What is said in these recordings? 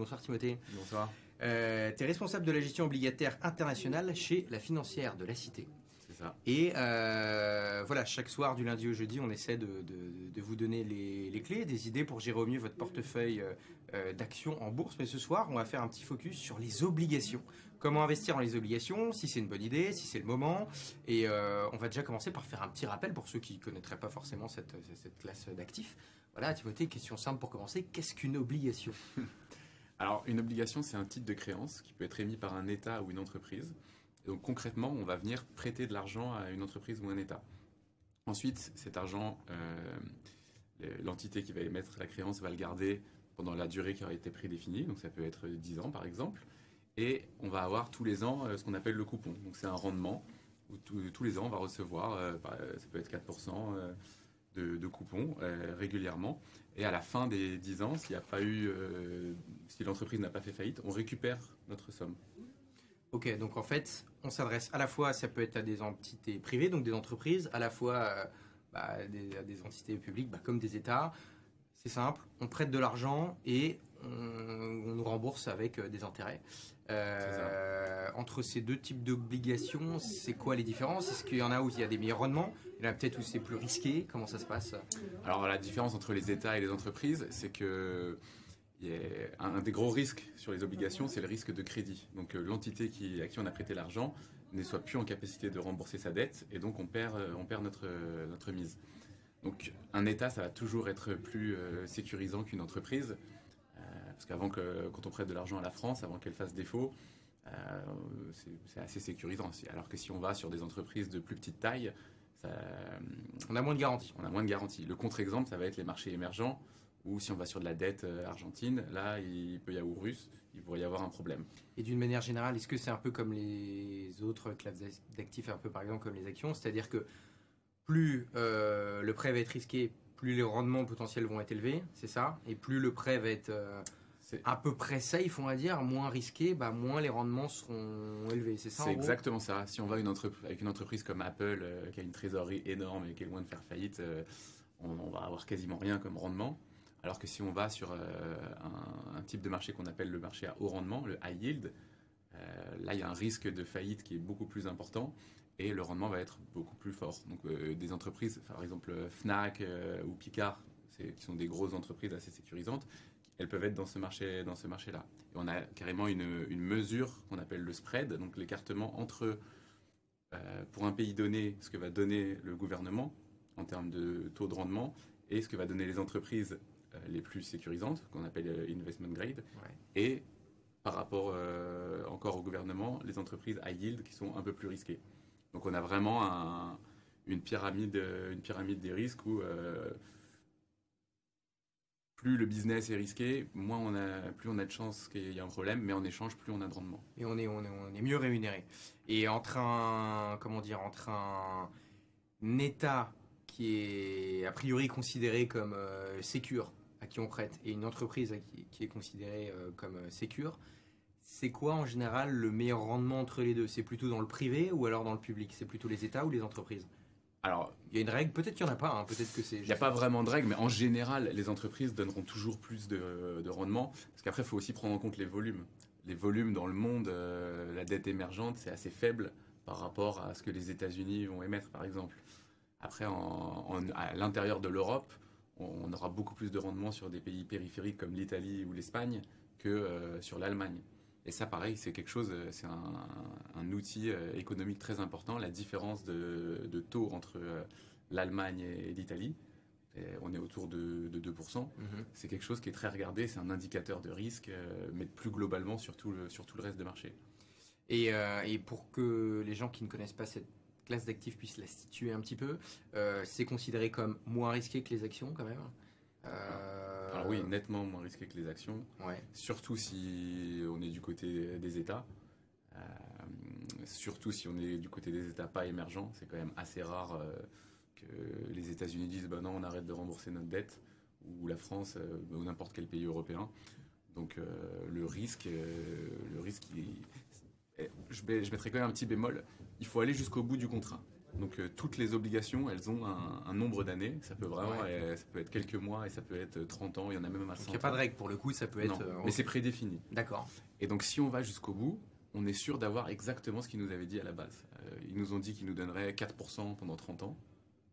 Bonsoir Timothée. Bonsoir. Euh, tu es responsable de la gestion obligataire internationale chez la financière de la Cité. C'est ça. Et euh, voilà, chaque soir du lundi au jeudi, on essaie de, de- de vous donner les, les clés, des idées pour gérer au mieux votre portefeuille euh, d'actions en bourse. Mais ce soir, on va faire un petit focus sur les obligations. Comment investir dans les obligations, si c'est une bonne idée, si c'est le moment. Et on va déjà commencer par faire un petit rappel pour ceux qui ne connaîtraient pas forcément cette, cette classe d'actifs. Voilà, Timothée, question simple pour commencer. Qu'est-ce qu'une obligation? Alors, une obligation, c'est un titre de créance qui peut être émis par un État ou une entreprise. Donc, concrètement, on va venir prêter de l'argent à une entreprise ou un État. Ensuite, cet argent, euh, l'entité qui va émettre la créance va le garder pendant la durée qui aura été prédéfinie. Donc, ça peut être 10 ans, par exemple. Et on va avoir tous les ans euh, ce qu'on appelle le coupon. Donc, c'est un rendement où tous- les ans, on va recevoir, euh, par- ça peut être 4% euh, de, coupons euh, régulièrement. Et à la fin des 10 ans, s'il n'y a pas eu, euh, si l'entreprise n'a pas fait faillite, on récupère notre somme. Ok, donc en fait, on s'adresse à la fois, ça peut être à des entités privées, donc des entreprises, à la fois euh, bah, à des entités publiques, bah, comme des États. C'est simple, on prête de l'argent et on, on nous rembourse avec euh, des intérêts. Euh, entre ces deux types d'obligations, c'est quoi les différences? Est-ce qu'il y en a où il y a des meilleurs rendements? Il y en a peut-être où c'est plus risqué? Comment ça se passe? Alors la différence entre les États et les entreprises, c'est que il y a un un des gros risques sur les obligations, c'est le risque de crédit. Donc euh, l'entité qui, à qui on a prêté l'argent ne soit plus en capacité de rembourser sa dette et donc on perd, on perd notre, notre mise. Donc un État, ça va toujours être plus euh, sécurisant qu'une entreprise. Euh, parce qu'avant que, quand on prête de l'argent à la France, avant qu'elle fasse défaut, euh, c'est assez sécurisant. Alors que si on va sur des entreprises de plus petite taille, ça, On a moins de garanties. on a moins de garanties. Le contre-exemple, ça va être les marchés émergents, où si on va sur de la dette argentine, là, il peut y avoir ou russe, il pourrait y avoir un problème. Et d'une manière générale, est-ce que c'est un peu comme les autres classes d'actifs, un peu par exemple comme les actions? C'est-à-dire que plus euh, le prêt va être risqué, plus les rendements potentiels vont être élevés, c'est ça Et plus le prêt va être euh, à peu près safe, on va dire, moins risqué, bah, moins les rendements seront élevés, c'est ça c'est exactement ça. Si on va une avec une entreprise comme Apple, euh, qui a une trésorerie énorme et qui est loin de faire faillite, euh, on, on va avoir quasiment rien comme rendement. Alors que si on va sur un, un type de marché qu'on appelle le marché à haut rendement, le high yield, là, il y a un risque de faillite qui est beaucoup plus important et le rendement va être beaucoup plus fort. Donc, euh, des entreprises, par exemple Fnac euh, ou Picard, qui sont des grosses entreprises assez sécurisantes, elles peuvent être dans ce marché, dans ce marché-là. Et on a carrément une, une mesure qu'on appelle le spread, donc l'écartement entre, euh, pour un pays donné, ce que va donner le gouvernement en termes de taux de rendement et ce que va donner les entreprises euh, les plus sécurisantes, qu'on appelle euh, investment grade, Ouais. et par rapport euh, encore au gouvernement, les entreprises high yield qui sont un peu plus risquées. Donc on a vraiment un- une, pyramide, euh, une pyramide des risques où euh, plus le business est risqué, moins on a, plus on a de chances qu'il y ait un problème, mais en échange, plus on a de rendement. Et on est, on, est, on est mieux rémunéré. Et entre un, comment dire, entre un, État qui est a priori considéré comme euh, sécure, à qui on prête, et une entreprise qui, est considérée euh, comme sécure, c'est quoi en général le meilleur rendement entre les deux? C'est plutôt dans le privé ou alors dans le public? C'est plutôt les États ou les entreprises? Alors, Il y a une règle, peut-être qu'il n'y en a pas, hein, peut-être que c'est... il n'y a pas vraiment de règle, mais en général, les entreprises donneront toujours plus de, de rendement, parce qu'après, il faut aussi prendre en compte les volumes. Les volumes dans le monde, euh, la dette émergente, c'est assez faible par rapport à ce que les États-Unis vont émettre, par exemple. Après, en- en- à l'intérieur de l'Europe, on, on aura beaucoup plus de rendement sur des pays périphériques comme l'Italie ou l'Espagne que euh, sur l'Allemagne. Et ça, pareil, c'est quelque chose, euh, c'est un, un outil euh, économique très important. La différence de, de taux entre euh, l'Allemagne et l'Italie, on est autour de, de 2%. Mhm. C'est quelque chose qui est très regardé, c'est un indicateur de risque, mais plus globalement sur tout le, sur tout le reste de marché. Et, euh, et pour que les gens qui ne connaissent pas cette classe d'actifs puissent la situer un petit peu, euh, c'est considéré comme moins risqué que les actions quand même? Euh, Alors oui, nettement moins risqué que les actions, Ouais. surtout si on est du côté des États. Euh, surtout si on est du côté des États pas émergents, c'est quand même assez rare euh, que les États-Unis disent bah non, on arrête de rembourser notre dette, ou la France, ou n'importe quel pays européen. Donc le risque, le risque, il est- je, mettrais quand même un petit bémol. Il faut aller jusqu'au bout du contrat. Donc euh, toutes les obligations, elles ont un, un nombre d'années. Ça peut vraiment, euh, ça peut être quelques mois et ça peut être 30 ans. Il y en a même à 100 Il n'y a pas de règle pour le coup, ça peut Non, être. euh, mais c'est prédéfini. D'accord. Et donc si on va jusqu'au bout, on est sûr d'avoir exactement ce qu'ils nous avaient dit à la base. Euh, ils nous ont dit qu'ils nous donneraient 4% pendant 30 ans.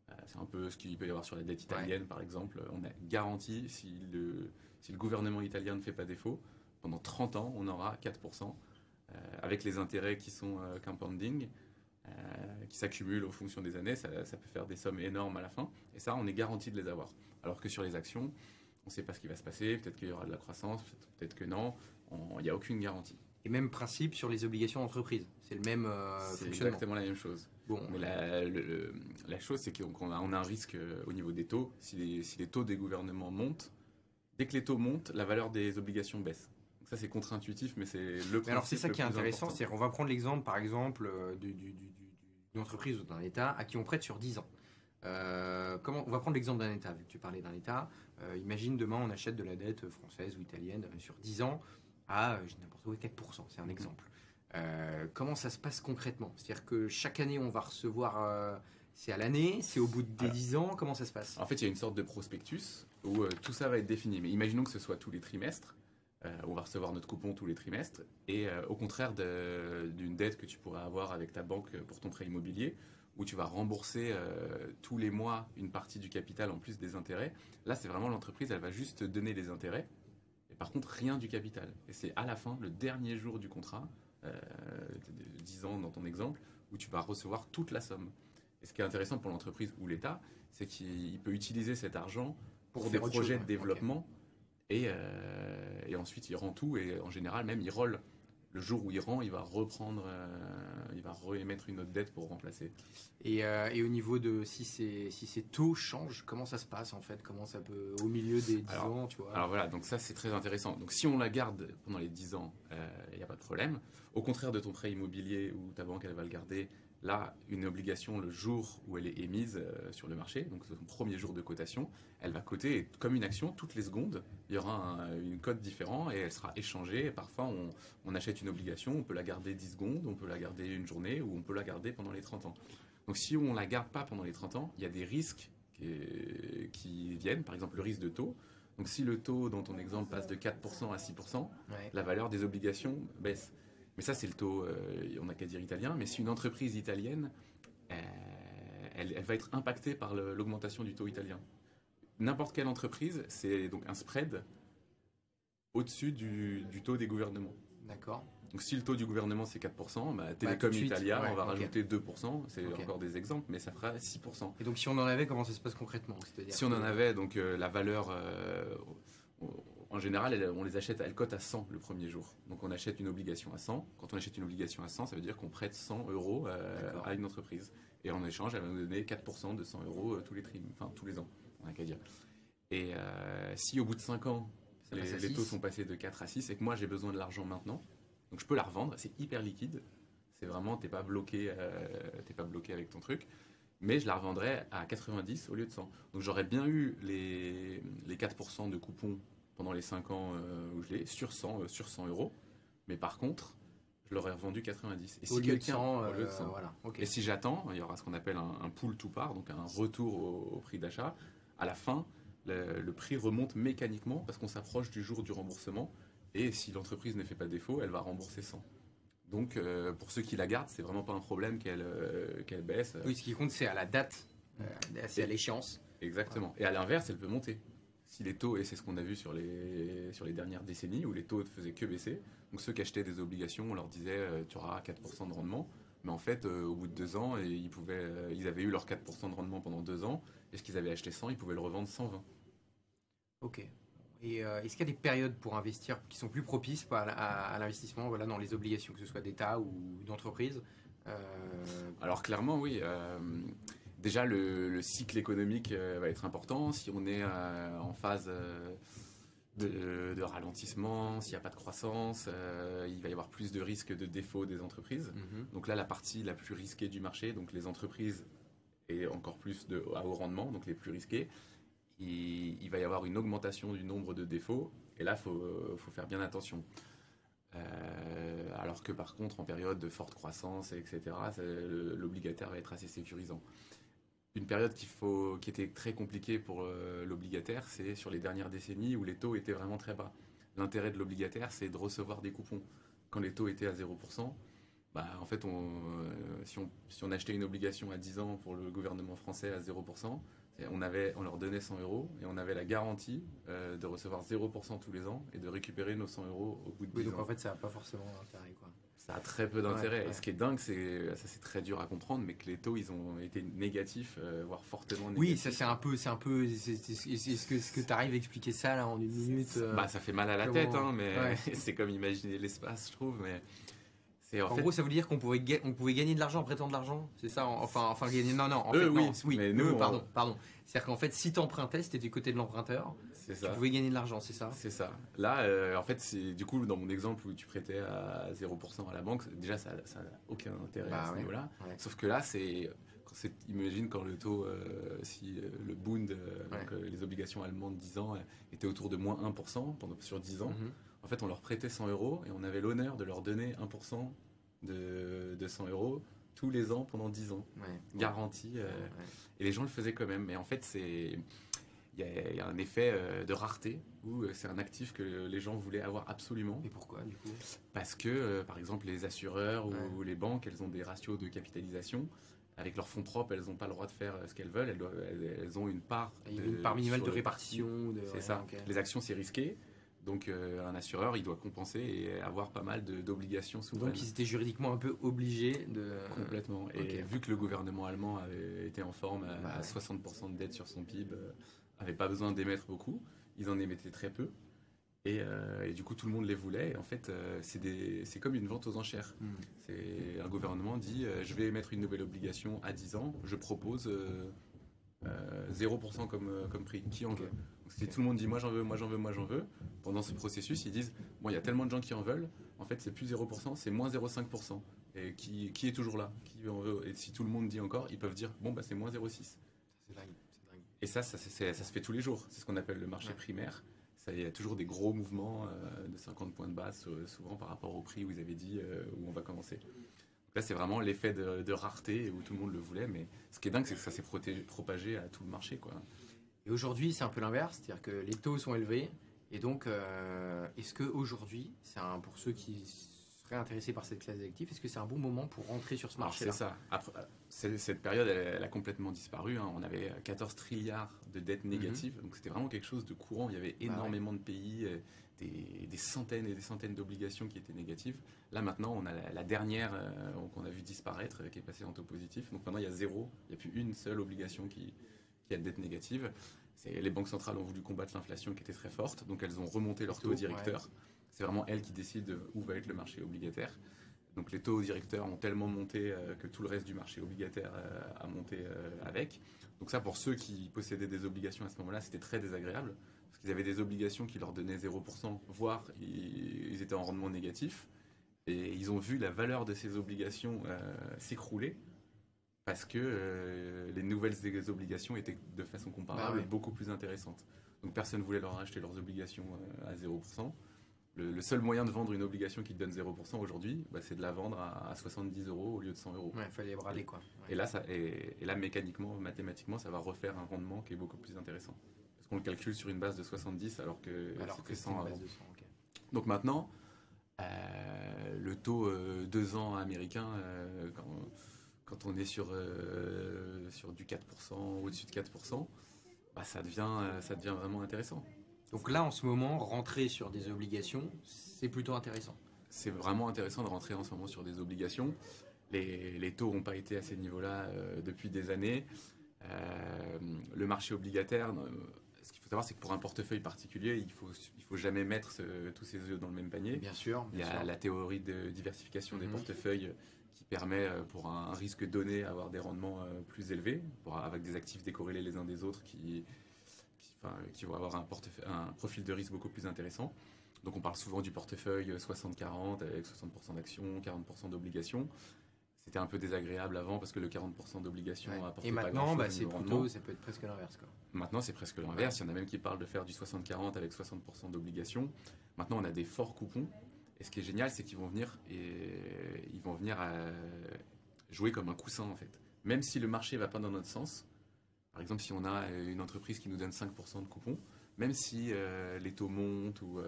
Euh, c'est un peu ce qu'il peut y avoir sur la dette italienne, par exemple. On a garanti, si le, si le gouvernement italien ne fait pas défaut, pendant 30 ans, on aura 4%, euh, avec les intérêts qui sont euh, compounding, euh, qui s'accumulent en fonction des années. Ça, ça peut faire des sommes énormes à la fin. Et ça, on est garanti de les avoir. Alors que sur les actions, on ne sait pas ce qui va se passer. Peut-être qu'il y aura de la croissance, peut-être- que non. On- Il n'y a aucune garantie. Et même principe sur les obligations d'entreprise. C'est le même euh, C'est fonctionnement. exactement la même chose. Bon, Mais la, le- la chose, c'est qu'on a, on a un risque euh, au niveau des taux. Si les, si les taux des gouvernements montent, dès que les taux montent, la valeur des obligations baisse. Ça, c'est contre-intuitif, mais c'est le Mais alors c'est principe ça le qui est intéressant, c'est qu'on va prendre l'exemple par exemple euh, du- du- d'une entreprise ou d'un État à qui on prête sur 10 ans. Euh, comment, on va prendre l'exemple d'un État, vu que tu parlais d'un État. Euh, imagine demain on achète de la dette française ou italienne euh, sur 10 ans à n'importe où 4%, c'est un exemple. Euh, comment ça se passe concrètement? C'est-à-dire que chaque année on va recevoir, c'est à l'année, c'est au bout des Alors. 10 ans, comment ça se passe? En fait, il y a une sorte de prospectus où tout ça va être défini. Mais imaginons que ce soit tous les trimestres. Euh, on va recevoir notre coupon tous les trimestres. Et euh, au contraire d'une dette que tu pourrais avoir avec ta banque pour ton prêt immobilier, où tu vas rembourser euh, tous les mois une partie du capital en plus des intérêts, là, c'est vraiment l'entreprise, elle va juste te donner les intérêts. Et par contre, rien du capital. Et c'est à la fin, le dernier jour du contrat, euh, de 10 ans dans ton exemple, où tu vas recevoir toute la somme. Et ce qui est intéressant pour l'entreprise ou l'État, c'est qu'il il peut utiliser cet argent pour, Pour des projets chose, de développement. Et, euh, et ensuite, il rend tout. Et en général, même, il roll. Le jour où il rend, il va reprendre, euh, il va réémettre une autre dette pour remplacer. Et, euh, et au niveau de si ces, si ces taux changent, comment ça se passe en fait? Comment ça peut, au milieu des 10 Alors- ans, tu vois? Alors voilà, donc ça c'est très intéressant. Donc si on la garde pendant les 10 ans, il n'y a pas de problème. Au contraire de ton prêt immobilier où ta banque elle va le garder, là une obligation le jour où elle est émise euh, sur le marché, donc son premier jour de cotation, elle va coter et comme une action toutes les secondes. Il y aura un- une cote différente et elle sera échangée. Et parfois on, on achète une obligation, on peut la garder 10 secondes, on peut la garder une journée ou on peut la garder pendant les 30 ans. Donc si on la garde pas pendant les 30 ans, il y a des risques qui, qui viennent, par exemple le risque de taux. Donc si le taux dans ton exemple passe de 4% à 6%, Ouais. la valeur des obligations baisse. Mais ça c'est le taux, euh, on n'a qu'à dire italien, mais si une entreprise italienne, euh, elle, elle va être impactée par l'augmentation du taux italien. N'importe quelle entreprise, c'est donc un spread au-dessus du, du taux des gouvernements. D'accord. Donc si le taux du gouvernement c'est 4%, bah, Télécom suite, Italia, ouais, on va rajouter 2%, c'est encore des exemples, mais ça fera 6%. Et donc si on en avait, comment ça se passe concrètement Si on en avait, donc euh, la valeur, on- en général, on les achète, elle cote à 100 le premier jour. Donc on achète une obligation à 100. Quand on achète une obligation à 100, ça veut dire qu'on prête 100 euros euh, à une entreprise. Et en échange, elle va nous donner 4% de 100 euros euh, tous les enfin tous les ans, on qu'à dire. Et euh, si au bout de 5 ans, les, les taux sont passés de 4 à 6 et que moi j'ai besoin de l'argent maintenant, donc je peux la revendre, c'est hyper liquide. C'est vraiment, t'es pas bloqué, euh, pas bloqué avec ton truc mais je la revendrais à 90 au lieu de 100. Donc j'aurais bien eu les, les 4% de coupons pendant les 5 ans euh, où je l'ai, sur 100, euh, sur 100 euros. Mais par contre, je l'aurais revendu 90. Et de quelqu'un- 100, au lieu de euh, 100. voilà. Et si j'attends, il y aura ce qu'on appelle un, un pool to par, donc un retour au, au prix d'achat. À la fin, le, le prix remonte mécaniquement parce qu'on s'approche du jour du remboursement. Et si l'entreprise ne fait pas défaut, elle va rembourser 100. Donc euh, pour ceux qui la gardent, c'est vraiment pas un problème qu'elle euh, qu'elle baisse. Oui, ce qui compte, c'est à la date, c'est à l'échéance. Exactement. Et à l'inverse, elle peut monter. Si les taux, et c'est ce qu'on a vu sur les, sur les dernières décennies, où les taux ne faisaient que baisser, donc ceux qui achetaient des obligations, on leur disait euh, tu auras 4% de rendement, mais en fait, euh, au bout de deux ans, et ils, pouvaient, euh, ils avaient eu leur 4% de rendement pendant deux ans, et ce qu'ils avaient acheté 100, ils pouvaient le revendre 120. Ok. Et euh, est-ce qu'il y a des périodes pour investir qui sont plus propices à, à- à l'investissement voilà, dans les obligations, que ce soit d'État ou d'entreprise Alors clairement, oui. Déjà, le, le cycle économique euh, va être important. Si on est euh, en phase euh, de, de ralentissement, s'il n'y a pas de croissance, il va y avoir plus de risques de défaut des entreprises. mhm. Donc là, la partie la plus risquée du marché, donc les entreprises et encore plus de, à haut rendement, donc les plus risquées, il, il va y avoir une augmentation du nombre de défauts. Et là, il faut, faut faire bien attention. Euh, alors alors que par contre, en période de forte croissance, etc., l'obligataire va être assez sécurisant. Une période faut, qui était très compliquée pour euh, l'obligataire, c'est sur les dernières décennies où les taux étaient vraiment très bas. L'intérêt de l'obligataire, c'est de recevoir des coupons. Quand les taux étaient à 0%, bah, en fait, on, euh, si, on, si, on, achetait une obligation à 10 ans pour le gouvernement français à 0%, on, avait, on leur donnait 100 euros et on avait la garantie euh, de recevoir 0% tous les ans et de récupérer nos 100 euros au bout de 10 oui, donc ans. en fait, ça n'a pas forcément d'intérêt. Ça a très peu d'intérêt. Et ce qui est dingue, c'est ça c'est très dur à comprendre, mais que les taux ils ont été négatifs, euh, voire fortement négatifs. Oui, ça c'est un peu, c'est un peu. Est-ce que, est que tu arrives à expliquer ça là en une minute euh, Bah ça fait mal à la tête, hein, mais c'est comme imaginer l'espace, je trouve, mais. En, gros, ça veut dire qu'on pouvait, on pouvait gagner de l'argent en prêtant de l'argent C'est ça Enfin, enfin gagner. Non, non, en fait, oui, oui, mais nous, pardon, pardon. C'est-à-dire qu'en fait, si tu empruntais, c'était du côté de l'emprunteur. C'est ça. Tu pouvais gagner de l'argent, c'est ça? C'est ça. Là, euh, en fait, c'est du coup, dans mon exemple où tu prêtais à 0% à la banque, déjà, ça n'a aucun intérêt à bah ce niveau-là. Sauf que là, c'est. Imagine quand le taux, euh, si euh, le Bund, donc, les obligations allemandes 10 ans, étaient autour de moins 1% pendant, sur 10 ans. Mhm. En fait, on leur prêtait 100 euros et on avait l'honneur de leur donner 1% de, de 100 euros tous les ans pendant 10 ans. Garantie. Et les gens le faisaient quand même. Mais en fait, c'est il y, a un effet euh, de rareté où euh, c'est un actif que les gens voulaient avoir absolument. Et pourquoi du coup? Parce que, euh, par exemple, les assureurs ou, les banques, elles ont des ratios de capitalisation. Avec leurs fonds propres, elles n'ont pas le droit de faire ce qu'elles veulent. Elles, elles, ont une part. une part minimale de répartition. C'est ça. Les actions, c'est risqué. Donc un assureur, il doit compenser et avoir pas mal d'obligations souveraines. Donc ils étaient juridiquement un peu obligés de... Complètement. Et vu que le gouvernement allemand avait été en forme à, 60% bah de dette sur son PIB, n'avaient pas besoin d'émettre beaucoup, ils en émettaient très peu. Et, euh, du coup, tout le monde les voulait. Et en fait, euh, c'est comme une vente aux enchères. Hmm. C'est Un gouvernement dit euh, je vais émettre une nouvelle obligation à 10 ans, je propose 0% comme, comme prix. Qui en veut Si tout le monde dit moi j'en veux, moi j'en veux, moi j'en veux, pendant ce processus, ils disent bon, il y a tellement de gens qui en veulent, en fait, c'est plus 0%, c'est moins 0,5%. Et qui, qui, est toujours là? Qui en veut? Et si tout le monde dit encore, ils peuvent dire bon, bah, c'est moins 0,6. C'est dingue. Et ça, ça, se fait tous les jours. C'est ce qu'on appelle le marché primaire. Il y a toujours des gros mouvements euh, de 50 points de base, euh, souvent par rapport au prix où ils avaient dit euh, où on va commencer. Donc là, c'est vraiment l'effet de, rareté où tout le monde le voulait. Mais ce qui est dingue, c'est que ça s'est propagé à tout le marché. Quoi. Et aujourd'hui, c'est un peu l'inverse. C'est-à-dire que les taux sont élevés. Et donc, est-ce qu'aujourd'hui, c'est pour ceux qui intéressé par cette classe d'actifs, est-ce que c'est un bon moment pour rentrer sur ce marché C'est ça. Après, cette période, elle, a complètement disparu. Hein. On avait 14 trilliards de dettes mhm. négatives, donc c'était vraiment quelque chose de courant. Il y avait bah énormément de pays, euh, des, centaines et des centaines d'obligations qui étaient négatives. Là maintenant, on a la, dernière euh, qu'on a vu disparaître, euh, qui est passée en taux positif. Donc maintenant, il y a zéro, il n'y a plus une seule obligation qui, qui a de dette négative. Les banques centrales ont voulu combattre l'inflation qui était très forte, donc elles ont remonté leur taux directeur. C'est vraiment elle qui décide où va être le marché obligataire. Donc les taux directeurs ont tellement monté euh, que tout le reste du marché obligataire euh, a monté euh, avec. Donc ça, pour ceux qui possédaient des obligations à ce moment-là, c'était très désagréable, parce qu'ils avaient des obligations qui leur donnaient 0%, voire ils étaient en rendement négatif. Et ils ont vu la valeur de ces obligations s'écrouler, parce que les nouvelles obligations étaient de façon comparable bah beaucoup plus intéressantes. Donc personne ne voulait leur acheter leurs obligations à 0% le, seul moyen de vendre une obligation qui te donne 0% aujourd'hui, bah, c'est de la vendre à, 70 euros au lieu de 100 euros. Ouais, il fallait brader quoi. Et, là, ça, et, là, mécaniquement, mathématiquement, ça va refaire un rendement qui est beaucoup plus intéressant. Parce qu'on le calcule sur une base de 70 alors que c'était 100 avant. Donc maintenant, euh, le taux 2 euh, ans américain, euh, quand, on est sur, sur du 4%, au-dessus de 4%, bah, ça, devient, ça devient vraiment intéressant. Donc là, en ce moment, rentrer sur des obligations, c'est plutôt intéressant. C'est vraiment intéressant de rentrer en ce moment sur des obligations. Les, taux n'ont pas été à ces niveaux-là euh, depuis des années. Euh, le marché obligataire, euh, ce qu'il faut savoir, c'est que pour un portefeuille particulier, il faut, il faut jamais mettre tous ses œufs dans le même panier. Bien sûr. il y a la théorie de diversification des mhm. portefeuilles qui permet, pour un, risque donné, d'avoir des rendements plus élevés, pour, avec des actifs décorrélés les uns des autres qui, qui vont avoir un, un, profil de risque beaucoup plus intéressant. Donc on parle souvent du portefeuille 60-40 avec 60% d'actions, 40% d'obligations. C'était un peu désagréable avant parce que le 40% d'obligations ouais. Et maintenant, bah, c'est plutôt, ça peut être presque l'inverse. Maintenant, c'est presque l'inverse. Il y en a même qui parlent de faire du 60-40 avec 60% d'obligations. Maintenant, on a des forts coupons. Et ce qui est génial, c'est qu'ils vont venir et ils vont venir jouer comme un coussin en fait. Même si le marché va pas dans notre sens, par exemple, si on a une entreprise qui nous donne 5% de coupons, même si les taux montent ou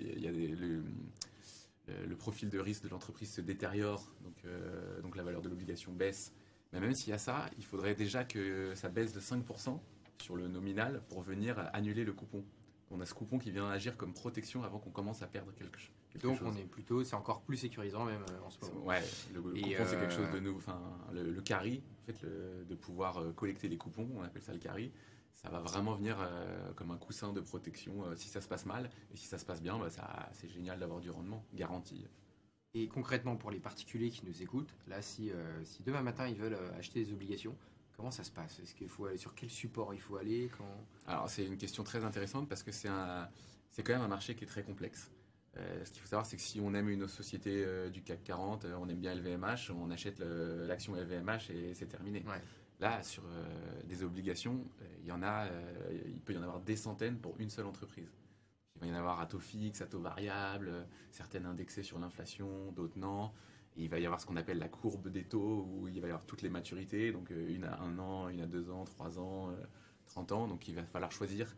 il y a des, le, profil de risque de l'entreprise se détériore, donc, donc la valeur de l'obligation baisse, mais même s'il y a ça, il faudrait déjà que ça baisse de 5% sur le nominal pour venir annuler le coupon. On a ce coupon qui vient agir comme protection avant qu'on commence à perdre quelque, chose. Donc on est plutôt, c'est encore plus sécurisant même euh, en ce moment. Ouais, le, coupon c'est quelque chose de euh, nouveau. Enfin, le, carry, en fait, de pouvoir euh, collecter les coupons, on appelle ça le carry. Ça va vraiment venir comme un coussin de protection si ça se passe mal. Et si ça se passe bien, bah, c'est génial d'avoir du rendement garanti. Et concrètement, pour les particuliers qui nous écoutent, là, si, euh, si demain matin ils veulent euh, acheter des obligations, comment ça se passe? Est-ce qu'il faut aller sur quel support il faut aller? Quand... Alors, c'est une question très intéressante parce que c'est un, c'est quand même un marché qui est très complexe. Euh, ce qu'il faut savoir, c'est que si on aime une société du CAC 40, on aime bien LVMH, on achète l'action LVMH et c'est terminé. Là, sur des obligations, il y en a, il peut y en avoir des centaines pour une seule entreprise. Il va y en avoir à taux fixe, à taux variable, certaines indexées sur l'inflation, d'autres non. il va y avoir ce qu'on appelle la courbe des taux, où il va y avoir toutes les maturités, donc euh, une à un an, une à deux ans, trois ans, euh, trente ans. Donc il va falloir choisir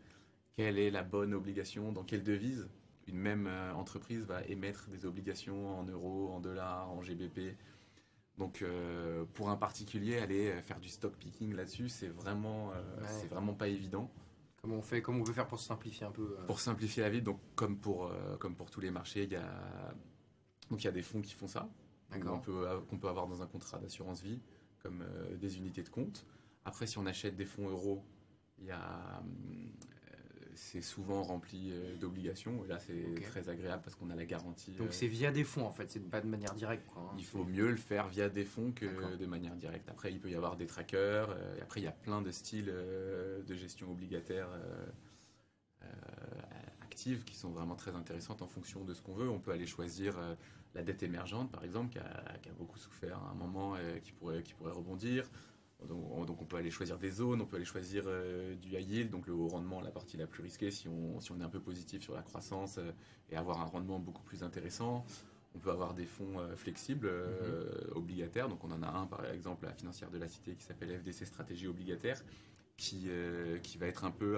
quelle est la bonne obligation, dans quelle devise. Une même euh, entreprise va émettre des obligations en euros, en dollars, en GBP. Donc pour un particulier, aller faire du stock picking là-dessus, c'est vraiment, c'est vraiment pas évident. Comment on fait Comment on peut faire pour simplifier un peu euh Pour simplifier la vie, donc comme pour euh, comme pour tous les marchés, il y a donc il y a des fonds qui font ça, qu'on peut qu'on peut avoir dans un contrat d'assurance vie, comme euh, des unités de compte. Après, si on achète des fonds euros, il y a c'est souvent rempli euh, d'obligations. Et là, c'est très agréable parce qu'on a la garantie. Donc, euh, c'est via des fonds, en fait, c'est pas de manière directe. Hein. Il faut mieux le faire via des fonds que de manière directe. Après, il peut y avoir des trackers. Euh, et après, il y a plein de styles de gestion obligataire active qui sont vraiment très intéressantes en fonction de ce qu'on veut. On peut aller choisir la dette émergente, par exemple, qui a, qui a beaucoup souffert à un moment et qui pourrait, qui pourrait rebondir. Donc, on peut aller choisir des zones, on peut aller choisir euh, du high yield, donc le haut rendement, la partie la plus risquée si on, si on est un peu positif sur la croissance euh, et avoir un rendement beaucoup plus intéressant. On peut avoir des fonds euh, flexibles, mhm. obligataires. Donc on en a un par exemple, la financière de la cité qui s'appelle FDC Stratégie Obligataire, qui, qui va être un peu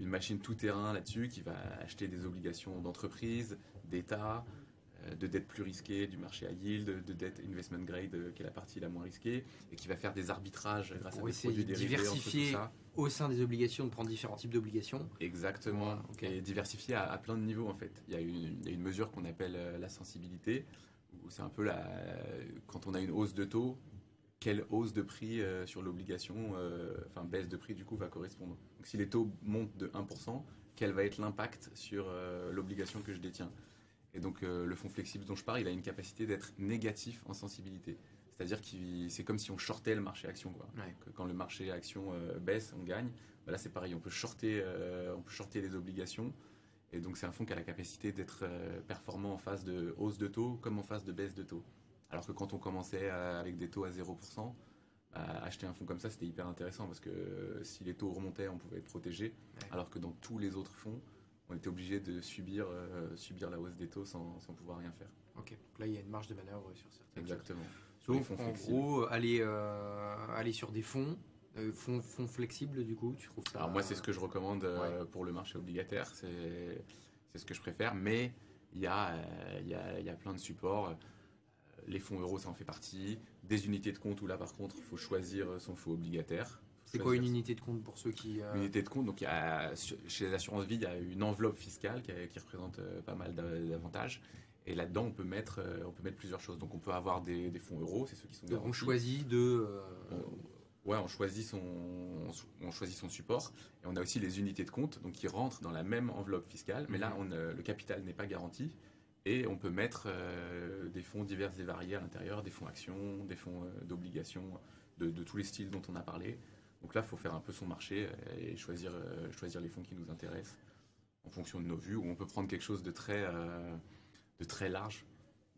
une machine tout-terrain là-dessus, qui va acheter des obligations d'entreprise, d'État, de dette plus risquée du marché à yield, de dette investment grade euh, qui est la partie la moins risquée et qui va faire des arbitrages grâce à des produits dérivés diversifier au sein des obligations, de prendre différents types d'obligations. Exactement, et diversifier à, plein de niveaux en fait. Il y a une, une mesure qu'on appelle euh, la sensibilité, où c'est un peu la, quand on a une hausse de taux, quelle hausse de prix sur l'obligation, enfin baisse de prix du coup va correspondre. Donc si les taux montent de 1%, quel va être l'impact sur l'obligation que je détiens? Et donc euh, le fonds flexible dont je parle, il a une capacité d'être négatif en sensibilité. C'est-à-dire que c'est comme si on shortait le marché action. Quoi. quand le marché action euh, baisse, on gagne. Bah là, c'est pareil, on peut, shorter, euh, on peut shorter les obligations. Et donc, c'est un fonds qui a la capacité d'être performant en phase de hausse de taux comme en phase de baisse de taux. Alors que quand on commençait avec des taux à 0%, bah, acheter un fonds comme ça, c'était hyper intéressant parce que si les taux remontaient, on pouvait être protégé. Alors que dans tous les autres fonds, on était obligé de subir, euh, subir la hausse des taux sans, sans, pouvoir rien faire. Ok, là il y a une marge de manœuvre sur certains. Exactement. Donc en gros, aller, euh, aller sur des fonds, euh, fonds, fonds flexibles du coup, tu trouves ça Alors moi c'est ce que je recommande pour le marché obligataire, c'est ce que je préfère, mais il y a, il y, a, y a plein de supports. Les fonds euros, ça en fait partie. Des unités de compte où là, par contre, il faut choisir son fonds obligataire. C'est quoi une unité de compte pour ceux qui... Euh, une unité de compte, donc il y a, chez les assurances vie, il y a une enveloppe fiscale qui, représente euh, pas mal d'avantages. Et là-dedans, on peut mettre, euh, on peut mettre plusieurs choses. Donc, on peut avoir des, fonds euros, c'est ceux qui sont donc on choisit de. ouais, on choisit son, on choisit son support. Et on a aussi les unités de compte, donc qui rentrent dans la même enveloppe fiscale, mais là, mhm. on, le capital n'est pas garanti. Et on peut mettre des fonds divers et variés à l'intérieur, des fonds actions, des fonds d'obligations, de, de, tous les styles dont on a parlé. Donc là, il faut faire un peu son marché et choisir, euh, choisir les fonds qui nous intéressent en fonction de nos vues, ou on peut prendre quelque chose de très, euh, de très large,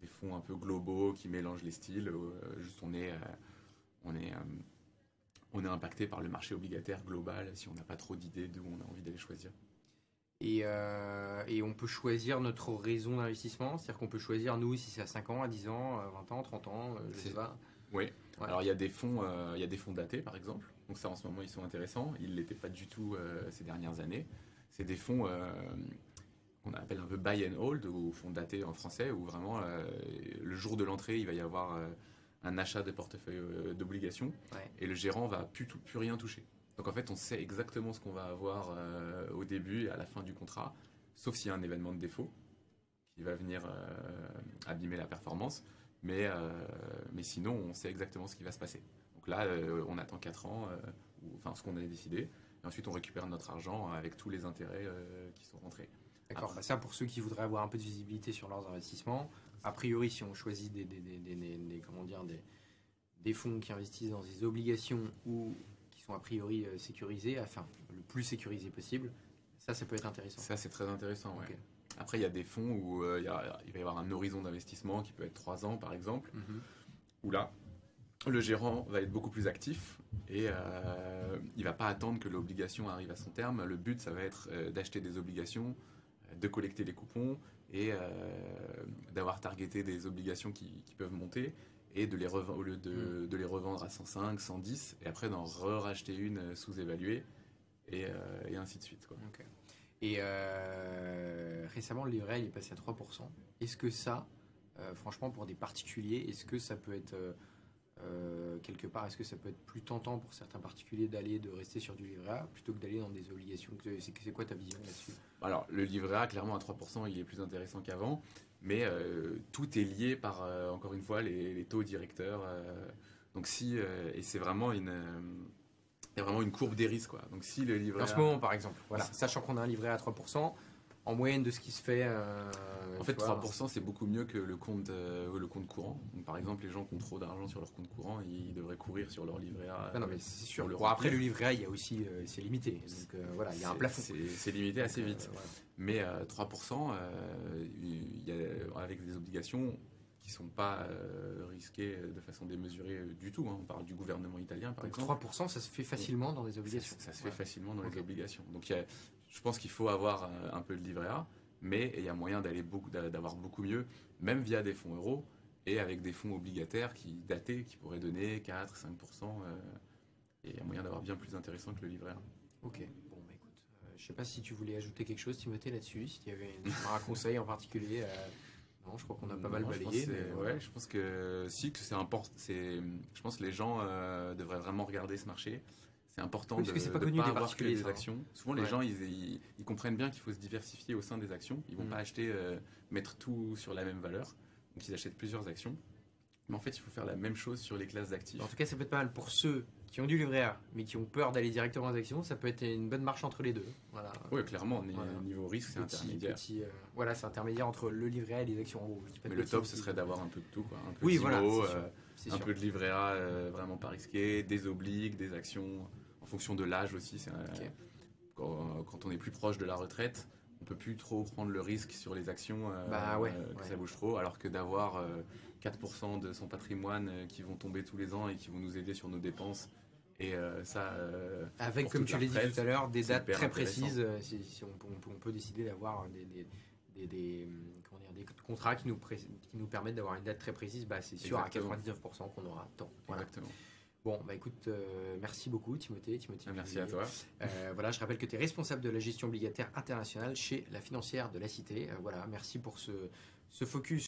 des fonds un peu globaux qui mélangent les styles. Euh, juste on est, on est, on est impacté par le marché obligataire global si on n'a pas trop d'idées d'où on a envie d'aller choisir. Et, euh, et on peut choisir notre raison d'investissement, c'est-à-dire qu'on peut choisir, nous, si c'est à 5 ans, à 10 ans, à 20 ans, 30 ans, euh, je sais pas. Oui. Ouais. Alors il y a des fonds, euh, il y a des fonds datés par exemple. Donc ça en ce moment ils sont intéressants. Ils l'étaient pas du tout euh, ces dernières années. C'est des fonds euh, qu'on appelle un peu buy and hold ou fonds datés en français où vraiment euh, le jour de l'entrée il va y avoir un achat de portefeuille d'obligations Ouais. et le gérant va plus, tout- plus rien toucher. Donc en fait on sait exactement ce qu'on va avoir euh, au début et à la fin du contrat, sauf s'il y a un événement de défaut qui va venir euh, abîmer la performance. Mais, euh, mais sinon, on sait exactement ce qui va se passer. Là, euh, on attend 4 ans, euh, ou, enfin ce qu'on a décidé, et ensuite on récupère notre argent avec tous les intérêts euh, qui sont rentrés. D'accord, bah ça pour ceux qui voudraient avoir un peu de visibilité sur leurs investissements. A priori, si on choisit des, des, des, des- des- des- comment dire, des, fonds qui investissent dans des obligations ou qui sont a priori sécurisés, enfin le plus sécurisé possible, ça, ça peut être intéressant. Ça, c'est très intéressant. ouais. Après, il y a des fonds où euh, il y a- il va y avoir un horizon d'investissement qui peut être 3 ans, par exemple, Mhm. où là, le gérant va être beaucoup plus actif et euh, il va pas attendre que l'obligation arrive à son terme. Le but, ça va être euh, d'acheter des obligations, euh, de collecter les coupons et euh, d'avoir targeté des obligations qui, qui peuvent monter et de les revendre, au lieu de, de les revendre à 105, 110 et après d'en racheter une sous-évaluée et, et ainsi de suite. Quoi. Et récemment, le livret il est passé à 3%. Est-ce que ça, franchement, pour des particuliers, est-ce que ça peut être euh, quelque part, est-ce que ça peut être plus tentant pour certains particuliers d'aller, de rester sur du livret A plutôt que d'aller dans des obligations C'est quoi ta vision là-dessus? Alors, le livret A, clairement, à 3%, il est plus intéressant qu'avant. Mais euh, tout est lié par, euh, encore une fois, les, les taux directeurs. euh. donc, si. euh, et c'est vraiment une. euh, il y a vraiment une courbe des risques, quoi. Donc, si le livret En ce A- moment, par exemple, voilà, sachant qu'on a un livret à 3%, en moyenne de ce qui se fait. euh, En fait, tu vois, 3%, c'est beaucoup mieux que le compte, euh, le compte courant. Donc, par exemple, les gens qui ont trop d'argent sur leur compte courant, ils devraient courir sur leur livret A. Ah non, mais c'est sûr. le Bon, après, le livret A, il y a aussi, euh, c'est limité. Donc voilà, il y a un plafond. C'est limité assez vite. voilà. Mais euh, 3%, euh, il y a, avec des obligations qui sont pas risquées de façon démesurée du tout. hein. On parle du gouvernement italien, par Donc exemple. 3%, ça se fait facilement dans des Ça, obligations. ça se Ouais. fait facilement dans les obligations. Donc il y a- je pense qu'il faut avoir euh, un peu de livret A, mais il y a moyen d'aller beaucoup, d'a- d'avoir beaucoup mieux, même via des fonds euros et avec des fonds obligataires qui datés, qui pourraient donner 4, 5%. euh, et il y a moyen d'avoir bien plus intéressant que le livret A. Ok, bon, bah écoute, euh, je sais pas si tu voulais ajouter quelque chose, Timothée, là-dessus, si tu avais une- un conseil en particulier. euh, Non, je crois qu'on a pas mal Non, je balayé. mais voilà. ouais, je pense que si, que c'est important. C'est, je pense que les gens euh, devraient vraiment regarder ce marché. C'est important Oui, parce de que c'est pas de connu pas des avoir que hein. actions. Souvent, les gens, ils, ils- ils comprennent bien qu'il faut se diversifier au sein des actions. Ils vont Mm. pas acheter, euh, mettre tout sur la même valeur. Donc, ils achètent plusieurs actions. Mais en fait, il faut faire la même chose sur les classes d'actifs. En tout cas, ça peut être pas mal pour ceux qui ont du livret A, mais qui ont peur d'aller directement aux actions. Ça peut être une bonne marche entre les deux. Voilà. Oui, clairement, Voilà. niveau risque, c'est intermédiaire. petit, euh, voilà, c'est intermédiaire entre le livret A et les actions en de Mais le top, ce serait d'avoir un peu de tout. Quoi. Un peu Oui, voilà, euh, un sûr. peu de livret A euh, vraiment pas risqué, des obligues, des actions, fonction de l'âge aussi. euh, quand, quand on est plus proche de la retraite, on peut plus trop prendre le risque sur les actions euh, Bah ouais, euh, que ouais. ça bouge trop, alors que d'avoir euh, 4% de son patrimoine euh, qui vont tomber tous les ans et qui vont nous aider sur nos dépenses. Et ça, Avec, comme tu la l'as dit tout à l'heure, des dates très précises. Si, si on, peut- on peut, on peut décider d'avoir des, des, des, des, comment dire, des contrats qui nous, pré- qui nous permettent d'avoir une date très précise, bah, c'est sûr Exactement. à 99% qu'on aura tant. Voilà. exactement. Bon, bah écoute, euh, merci beaucoup Timothée. Timothée Merci à toi. Euh, voilà, je rappelle que tu es responsable de la gestion obligataire internationale chez la financière de la Cité. Euh, voilà, merci pour ce, ce focus